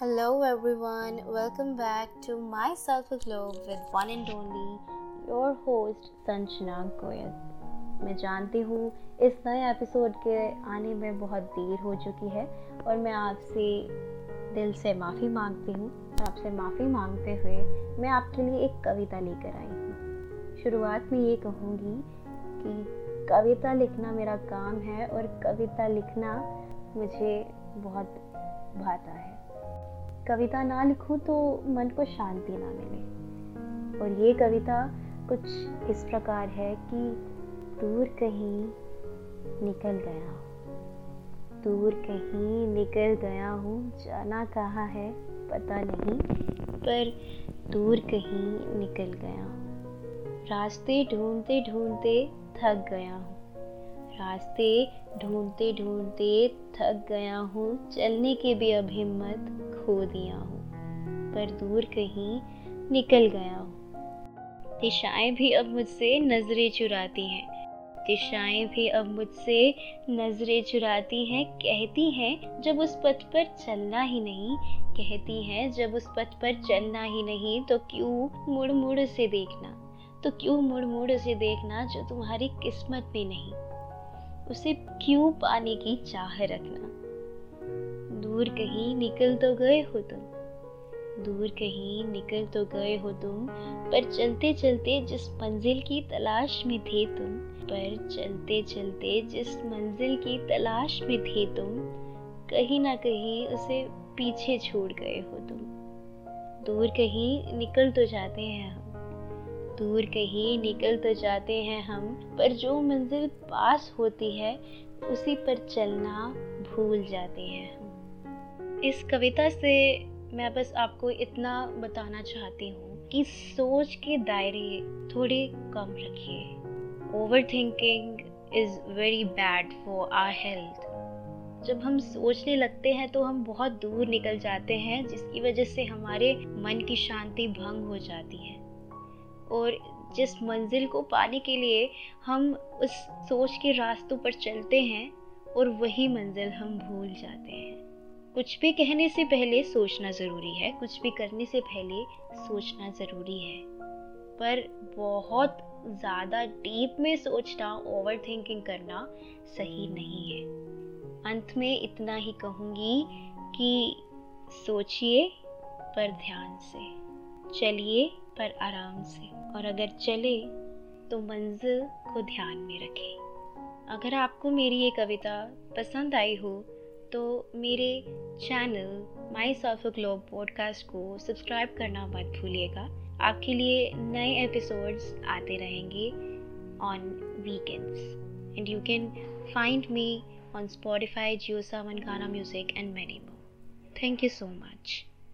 Hello everyone, welcome back to my Self Globe with one and only your host Sanjana Goyal. मैं जानती हूँ इस नए episode के आने में बहुत देर हो चुकी है और मैं आपसे दिल से माफ़ी मांगती हूँ आपसे माफ़ी मांगते हुए मैं आपके लिए एक कविता लेकर आई हूँ। शुरुआत में ये कहूँगी कि कविता लिखना मेरा काम है और कविता लिखना मुझे बहुत भाता है। कविता ना लिखूं तो मन को शांति ना मिले। और ये कविता कुछ इस प्रकार है कि दूर कहीं निकल गया हूँ। दूर कहीं निकल गया हूँ, जाना कहाँ है पता नहीं, पर दूर कहीं निकल गया हूँ। रास्ते ढूंढते ढूंढते थक गया हूँ। रास्ते ढूंढते ढूंढते थक गया हूँ, चलने की भी अब हिम्मत खो दिया हूँ, पर दूर कहीं निकल गया हूँ। दिशाएँ भी अब मुझसे नज़रें चुराती हैं, दिशाएँ भी अब मुझसे नज़रें चुराती हैं, कहती हैं, जब उस पथ पर चलना ही नहीं, कहती हैं, जब उस पथ पर चलना ही नहीं तो क्यों मुड़ मुड़ से देखना तो क्यों मुड़ मुड़ से देखना जो तुम्हारी किस्मत में नहीं। उसे क्यों पाने की चाह रखना? दूर कहीं निकल तो गए हो तुम। दूर कहीं निकल तो गए हो तुम, पर चलते चलते जिस मंजिल की तलाश में थे तुम, पर चलते चलते जिस मंजिल की तलाश में थे तुम, कहीं ना कहीं उसे पीछे छोड़ गए हो तुम। दूर कहीं निकल तो जाते हैं हम। दूर कहीं निकल तो जाते हैं हम, पर जो मंजिल पास होती है, उसी पर चलना भूल जाते हैं इस कविता से मैं बस आपको इतना बताना चाहती हूँ कि सोच के दायरे थोड़े कम रखिए। Over thinking is very bad for our health जब हम सोचने लगते हैं तो हम बहुत दूर निकल जाते हैं, जिसकी वजह से हमारे मन की शांति भंग हो जाती है। और जिस मंजिल को पाने के लिए हम उस सोच के रास्तों पर चलते हैं और वही मंजिल हम भूल जाते हैं। कुछ भी कहने से पहले सोचना ज़रूरी है, कुछ भी करने से पहले सोचना ज़रूरी है। पर बहुत ज़्यादा डीप में सोचना ओवर थिंकिंग करना सही नहीं है। अंत में इतना ही कहूँगी कि सोचिए पर ध्यान से। चलिए पर आराम से और अगर चले तो मंजिल को ध्यान में रखें अगर आपको मेरी ये कविता पसंद आई हो तो मेरे channel my soft globe podcast को सब्सक्राइब करना मत भूलिएगा आपके लिए नए एपिसोड्स आते रहेंगे on weekends and you can find me on Spotify, JioSavan, Ghana Music, and many more. Thank you so much.